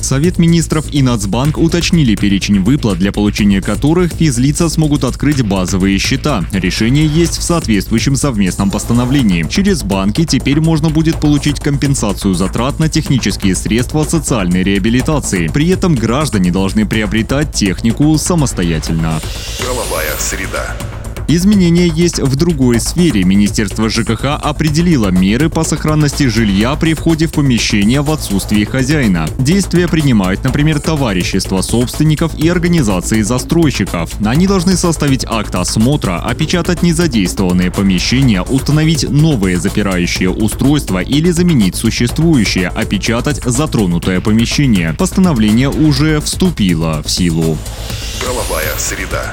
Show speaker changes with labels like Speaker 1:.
Speaker 1: Совет министров и Нацбанк уточнили перечень выплат, для получения которых физлица смогут открыть базовые счета. Решение есть в соответствующем совместном постановлении. Через банки теперь можно будет получить компенсацию затрат на технические средства социальной реабилитации. При этом граждане должны приобретать технику самостоятельно.
Speaker 2: Правовая среда.
Speaker 1: Изменения есть в другой сфере. Министерство ЖКХ определило меры по сохранности жилья при входе в помещение в отсутствии хозяина. Действия принимают, например, товарищества собственников и организации застройщиков. Они должны составить акт осмотра, опечатать незадействованные помещения, установить новые запирающие устройства или заменить существующее, опечатать затронутое помещение. Постановление уже вступило в силу.
Speaker 2: Правовая среда.